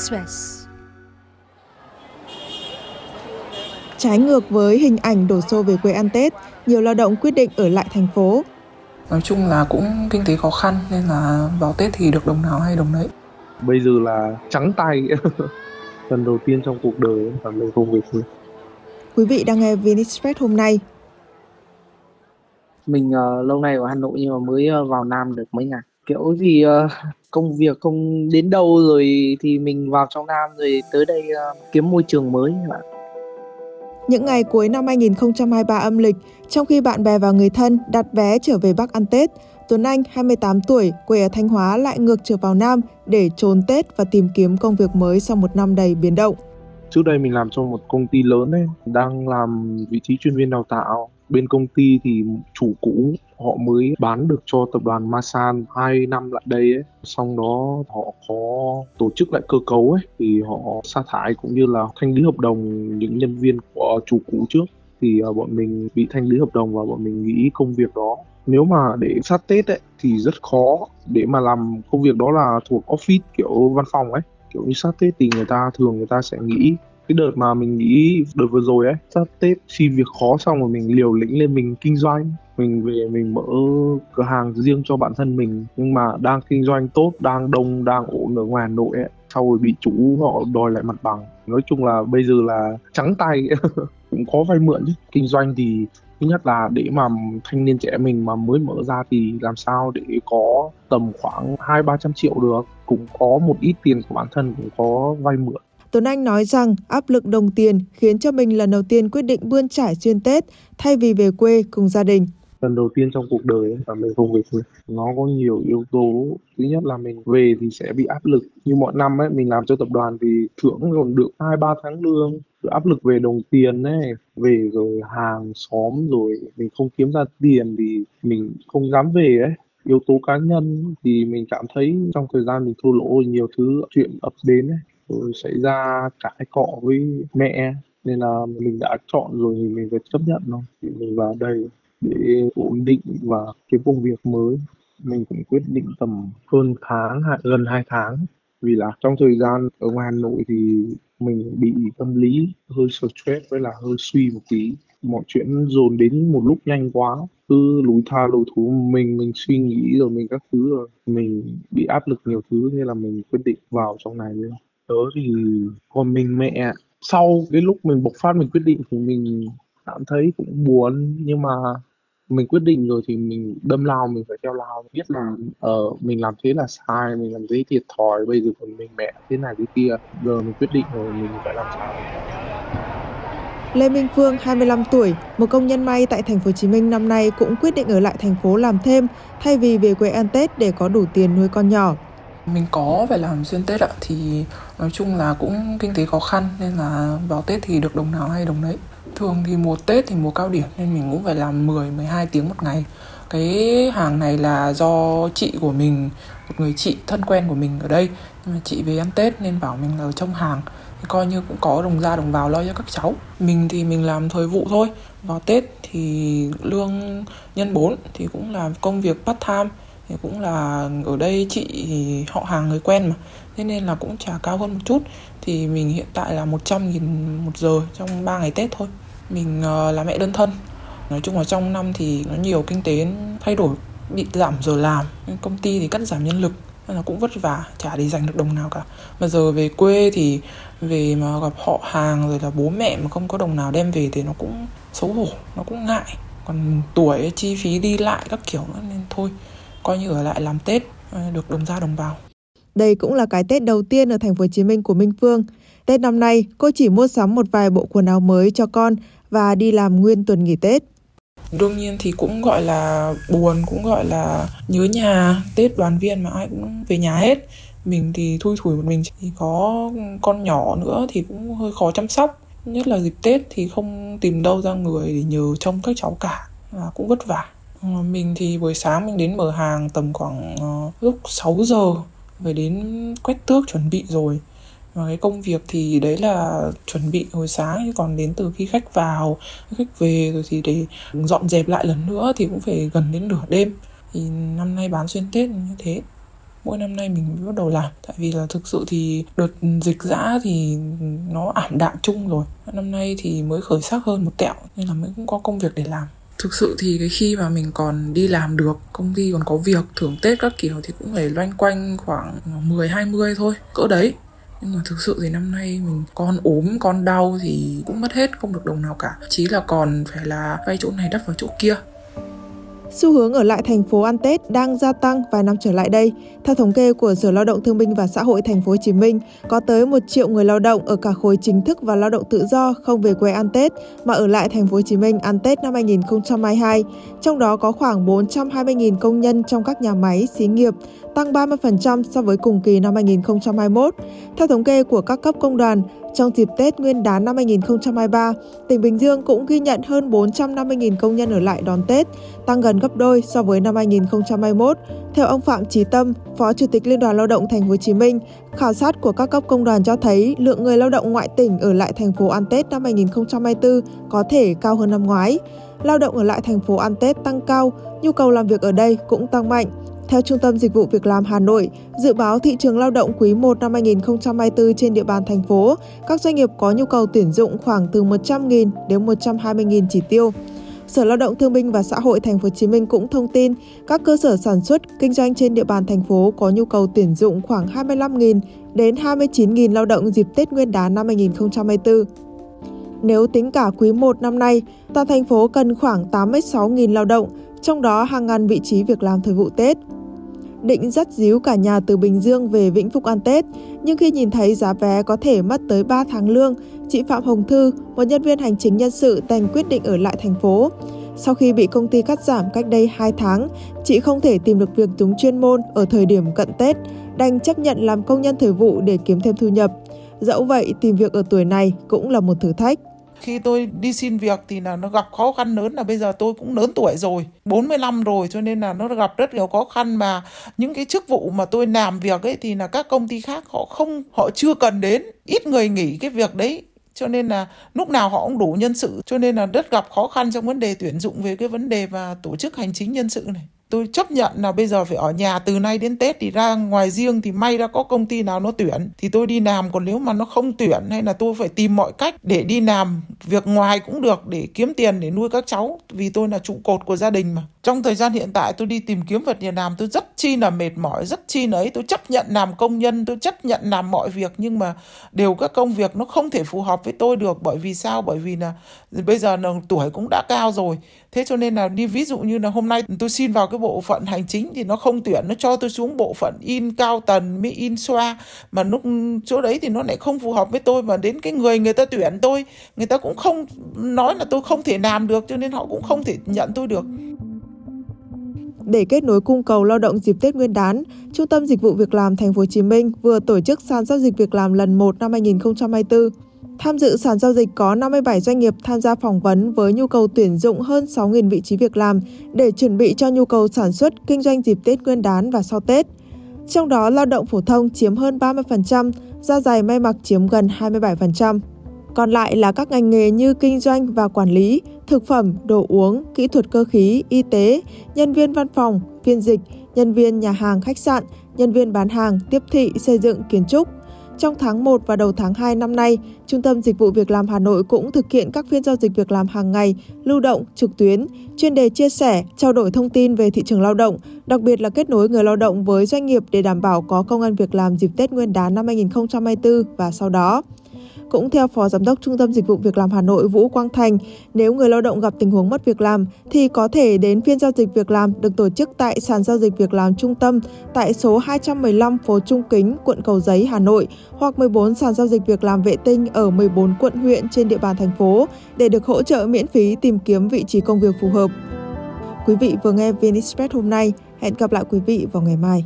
Express. Trái ngược với hình ảnh đổ xô về quê ăn Tết, nhiều lao động quyết định ở lại thành phố. Nói chung là cũng kinh tế khó khăn nên là vào Tết thì được đồng nào hay đồng đấy. Bây giờ là trắng tay. Lần đầu tiên trong cuộc đời mà mình không về quê. Quý vị đang nghe Vinexpress hôm nay. Mình uh, lâu nay ở Hà Nội nhưng mà mới uh, vào Nam được mấy ngày. Kiểu gì uh, công việc không đến đâu rồi thì mình vào trong Nam rồi tới đây uh, kiếm môi trường mới bạn. Những ngày cuối năm 2023 âm lịch, trong khi bạn bè và người thân đặt vé trở về Bắc ăn Tết, Tuấn Anh, 28 tuổi, quê ở Thanh Hóa lại ngược trở vào Nam để trốn Tết và tìm kiếm công việc mới sau một năm đầy biến động. Trước đây mình làm cho một công ty lớn ấy, đang làm vị trí chuyên viên đào tạo. Bên công ty thì chủ cũ họ mới bán được cho tập đoàn Masan 2 năm lại đây ấy. Xong đó họ có tổ chức lại cơ cấu ấy thì họ sa thải cũng như là thanh lý hợp đồng những nhân viên của chủ cũ trước thì à, bọn mình bị thanh lý hợp đồng và bọn mình nghĩ công việc đó nếu mà để sát Tết ấy thì rất khó để mà làm công việc đó là thuộc office kiểu văn phòng ấy kiểu như sát Tết thì người ta thường người ta sẽ nghĩ cái đợt mà mình nghĩ đợt vừa rồi ấy, sát Tết xin việc khó xong rồi mình liều lĩnh lên mình kinh doanh. Mình về mình mở cửa hàng riêng cho bản thân mình. Nhưng mà đang kinh doanh tốt, đang đông, đang ổn ở ngoài Hà Nội ấy, sau rồi bị chủ họ đòi lại mặt bằng. Nói chung là bây giờ là trắng tay. cũng có vay mượn chứ. Kinh doanh thì thứ nhất là để mà thanh niên trẻ mình mà mới mở ra thì làm sao để có tầm khoảng hai, ba trăm triệu được. Cũng có một ít tiền của bản thân cũng có vay mượn. Tuấn Anh nói rằng áp lực đồng tiền khiến cho mình lần đầu tiên quyết định bươn trải xuyên Tết thay vì về quê cùng gia đình lần đầu tiên trong cuộc đời ấy, và mình không về quê. Nó có nhiều yếu tố. Thứ nhất là mình về thì sẽ bị áp lực như mọi năm ấy mình làm cho tập đoàn thì thưởng còn được hai ba tháng lương. Rồi áp lực về đồng tiền ấy về rồi hàng xóm rồi mình không kiếm ra tiền thì mình không dám về ấy. Yếu tố cá nhân thì mình cảm thấy trong thời gian mình thua lỗ nhiều thứ chuyện ập đến ấy rồi xảy ra cãi cọ với mẹ. Nên là mình đã chọn rồi thì mình phải chấp nhận thôi. Thì mình vào đây để ổn định và kiếm công việc mới. Mình cũng quyết định tầm hơn tháng gần hai tháng. Vì là trong thời gian ở ngoài Hà Nội thì mình bị tâm lý hơi stress với là hơi suy một tí. Mọi chuyện dồn đến một lúc nhanh quá, cứ lùi tha lùi thú, mình mình suy nghĩ rồi mình các thứ rồi, mình bị áp lực nhiều thứ nên là mình quyết định vào trong này luôn. Tớ thì còn mình mẹ, sau cái lúc mình bộc phát mình quyết định thì mình cảm thấy cũng buồn, nhưng mà mình quyết định rồi thì mình đâm lao mình phải theo lao biết là ờ uh, mình làm thế là sai mình làm thế thiệt thòi bây giờ còn mình mẹ thế này thế kia giờ mình quyết định rồi mình phải làm sao Lê Minh Phương, 25 tuổi, một công nhân may tại thành phố Hồ Chí Minh năm nay cũng quyết định ở lại thành phố làm thêm thay vì về quê ăn Tết để có đủ tiền nuôi con nhỏ. Mình có phải làm xuyên Tết ạ thì nói chung là cũng kinh tế khó khăn nên là vào Tết thì được đồng nào hay đồng đấy. Thường thì mùa Tết thì mùa cao điểm nên mình cũng phải làm 10 12 tiếng một ngày. Cái hàng này là do chị của mình, một người chị thân quen của mình ở đây. Nhưng mà chị về ăn Tết nên bảo mình là ở trong hàng. Thì coi như cũng có đồng ra đồng vào lo cho các cháu. Mình thì mình làm thời vụ thôi. Vào tết thì lương nhân 4 thì cũng là công việc part time thì cũng là ở đây chị thì họ hàng người quen mà. Thế nên là cũng trả cao hơn một chút. Thì mình hiện tại là 100 nghìn một giờ trong 3 ngày Tết thôi. Mình ờ, là mẹ đơn thân. Nói chung là trong năm thì nó nhiều kinh tế thay đổi, bị giảm giờ làm. Công ty thì cắt giảm nhân lực. Nên là cũng vất vả, chả để dành được đồng nào cả. Mà giờ về quê thì về mà gặp họ hàng rồi là bố mẹ mà không có đồng nào đem về thì nó cũng xấu hổ, nó cũng ngại. Còn tuổi chi phí đi lại các kiểu nữa, nên thôi coi như ở lại làm tết ờ, được đồng ra đồng vào đây cũng là cái Tết đầu tiên ở thành phố Hồ Chí Minh của Minh Phương. Tết năm nay, cô chỉ mua sắm một vài bộ quần áo mới cho con và đi làm nguyên tuần nghỉ Tết. Đương nhiên thì cũng gọi là buồn, cũng gọi là nhớ nhà, Tết đoàn viên mà ai cũng về nhà hết. Mình thì thui thủi một mình thì có con nhỏ nữa thì cũng hơi khó chăm sóc. Nhất là dịp Tết thì không tìm đâu ra người để nhờ trông các cháu cả, và cũng vất vả. Ờ, mình thì buổi sáng mình đến mở hàng tầm khoảng uh, lúc 6 giờ phải đến quét tước chuẩn bị rồi. Và cái công việc thì đấy là chuẩn bị hồi sáng chứ còn đến từ khi khách vào khách về rồi thì để dọn dẹp lại lần nữa thì cũng phải gần đến nửa đêm. Thì năm nay bán xuyên tết như thế mỗi năm nay mình mới bắt đầu làm. Tại vì là thực sự thì đợt dịch giã thì nó ảm đạm chung rồi. Năm nay thì mới khởi sắc hơn một tẹo nên là mới cũng có công việc để làm thực sự thì cái khi mà mình còn đi làm được, công ty còn có việc, thưởng tết các kiểu thì cũng phải loanh quanh khoảng 10 20 thôi, cỡ đấy. Nhưng mà thực sự thì năm nay mình con ốm, con đau thì cũng mất hết, không được đồng nào cả. Chỉ là còn phải là vay chỗ này đắp vào chỗ kia. Xu hướng ở lại thành phố ăn Tết đang gia tăng vài năm trở lại đây. Theo thống kê của Sở Lao động Thương binh và Xã hội thành phố Hồ Chí Minh, có tới 1 triệu người lao động ở cả khối chính thức và lao động tự do không về quê ăn Tết mà ở lại thành phố Hồ Chí Minh ăn Tết năm 2022. Trong đó có khoảng 420.000 công nhân trong các nhà máy, xí nghiệp, tăng 30% so với cùng kỳ năm 2021. Theo thống kê của các cấp công đoàn, trong dịp Tết Nguyên đán năm 2023, tỉnh Bình Dương cũng ghi nhận hơn 450.000 công nhân ở lại đón Tết, tăng gần gấp đôi so với năm 2021. Theo ông Phạm Chí Tâm, Phó Chủ tịch Liên đoàn Lao động Thành phố Hồ Chí Minh, khảo sát của các cấp công đoàn cho thấy lượng người lao động ngoại tỉnh ở lại thành phố ăn Tết năm 2024 có thể cao hơn năm ngoái. Lao động ở lại thành phố ăn Tết tăng cao, nhu cầu làm việc ở đây cũng tăng mạnh. Theo Trung tâm Dịch vụ Việc làm Hà Nội, dự báo thị trường lao động quý 1 năm 2024 trên địa bàn thành phố, các doanh nghiệp có nhu cầu tuyển dụng khoảng từ 100.000 đến 120.000 chỉ tiêu. Sở Lao động Thương binh và Xã hội Thành phố Hồ Chí Minh cũng thông tin các cơ sở sản xuất kinh doanh trên địa bàn thành phố có nhu cầu tuyển dụng khoảng 25.000 đến 29.000 lao động dịp Tết Nguyên đán năm 2024. Nếu tính cả quý 1 năm nay, toàn thành phố cần khoảng 86.000 lao động, trong đó hàng ngàn vị trí việc làm thời vụ Tết định dắt díu cả nhà từ Bình Dương về Vĩnh Phúc ăn Tết, nhưng khi nhìn thấy giá vé có thể mất tới 3 tháng lương, chị Phạm Hồng Thư, một nhân viên hành chính nhân sự đành quyết định ở lại thành phố. Sau khi bị công ty cắt giảm cách đây 2 tháng, chị không thể tìm được việc đúng chuyên môn ở thời điểm cận Tết, đành chấp nhận làm công nhân thời vụ để kiếm thêm thu nhập. Dẫu vậy, tìm việc ở tuổi này cũng là một thử thách khi tôi đi xin việc thì là nó gặp khó khăn lớn là bây giờ tôi cũng lớn tuổi rồi 45 rồi, cho nên là nó gặp rất nhiều khó khăn mà những cái chức vụ mà tôi làm việc ấy thì là các công ty khác họ không, họ chưa cần đến, ít người nghỉ cái việc đấy. Cho nên là lúc nào họ cũng đủ nhân sự, cho nên là rất gặp khó khăn trong vấn đề tuyển dụng về cái vấn đề và tổ chức hành chính nhân sự này tôi chấp nhận là bây giờ phải ở nhà từ nay đến Tết thì ra ngoài riêng thì may ra có công ty nào nó tuyển, thì tôi đi làm. Còn nếu mà nó không tuyển hay là tôi phải tìm mọi cách để đi làm, việc ngoài cũng được để kiếm tiền để nuôi các cháu, vì tôi là trụ cột của gia đình mà. Trong thời gian hiện tại tôi đi tìm kiếm vật việc làm, tôi rất chi là mệt mỏi, rất chi nấy tôi chấp nhận làm công nhân, tôi chấp nhận làm mọi việc, nhưng mà đều các công việc nó không thể phù hợp với tôi được. Bởi vì sao? Bởi vì là bây giờ là tuổi cũng đã cao rồi thế cho nên là đi ví dụ như là hôm nay tôi xin vào cái bộ phận hành chính thì nó không tuyển nó cho tôi xuống bộ phận in cao tần mới in xoa mà lúc chỗ đấy thì nó lại không phù hợp với tôi mà đến cái người người ta tuyển tôi người ta cũng không nói là tôi không thể làm được cho nên họ cũng không thể nhận tôi được để kết nối cung cầu lao động dịp Tết Nguyên đán, Trung tâm Dịch vụ Việc làm Thành phố Hồ Chí Minh vừa tổ chức sàn giao dịch việc làm lần 1 năm 2024. Tham dự sàn giao dịch có 57 doanh nghiệp tham gia phỏng vấn với nhu cầu tuyển dụng hơn 6.000 vị trí việc làm để chuẩn bị cho nhu cầu sản xuất, kinh doanh dịp Tết Nguyên đán và sau Tết. Trong đó, lao động phổ thông chiếm hơn 30%, da dày may mặc chiếm gần 27%. Còn lại là các ngành nghề như kinh doanh và quản lý, thực phẩm, đồ uống, kỹ thuật cơ khí, y tế, nhân viên văn phòng, phiên dịch, nhân viên nhà hàng khách sạn, nhân viên bán hàng, tiếp thị, xây dựng, kiến trúc. Trong tháng 1 và đầu tháng 2 năm nay, Trung tâm Dịch vụ Việc làm Hà Nội cũng thực hiện các phiên giao dịch việc làm hàng ngày, lưu động, trực tuyến, chuyên đề chia sẻ, trao đổi thông tin về thị trường lao động, đặc biệt là kết nối người lao động với doanh nghiệp để đảm bảo có công an việc làm dịp Tết Nguyên đán năm 2024 và sau đó. Cũng theo Phó Giám đốc Trung tâm Dịch vụ Việc làm Hà Nội Vũ Quang Thành, nếu người lao động gặp tình huống mất việc làm thì có thể đến phiên giao dịch việc làm được tổ chức tại sàn giao dịch việc làm trung tâm tại số 215 phố Trung Kính, quận Cầu Giấy, Hà Nội hoặc 14 sàn giao dịch việc làm vệ tinh ở 14 quận huyện trên địa bàn thành phố để được hỗ trợ miễn phí tìm kiếm vị trí công việc phù hợp. Quý vị vừa nghe VN Express hôm nay. Hẹn gặp lại quý vị vào ngày mai.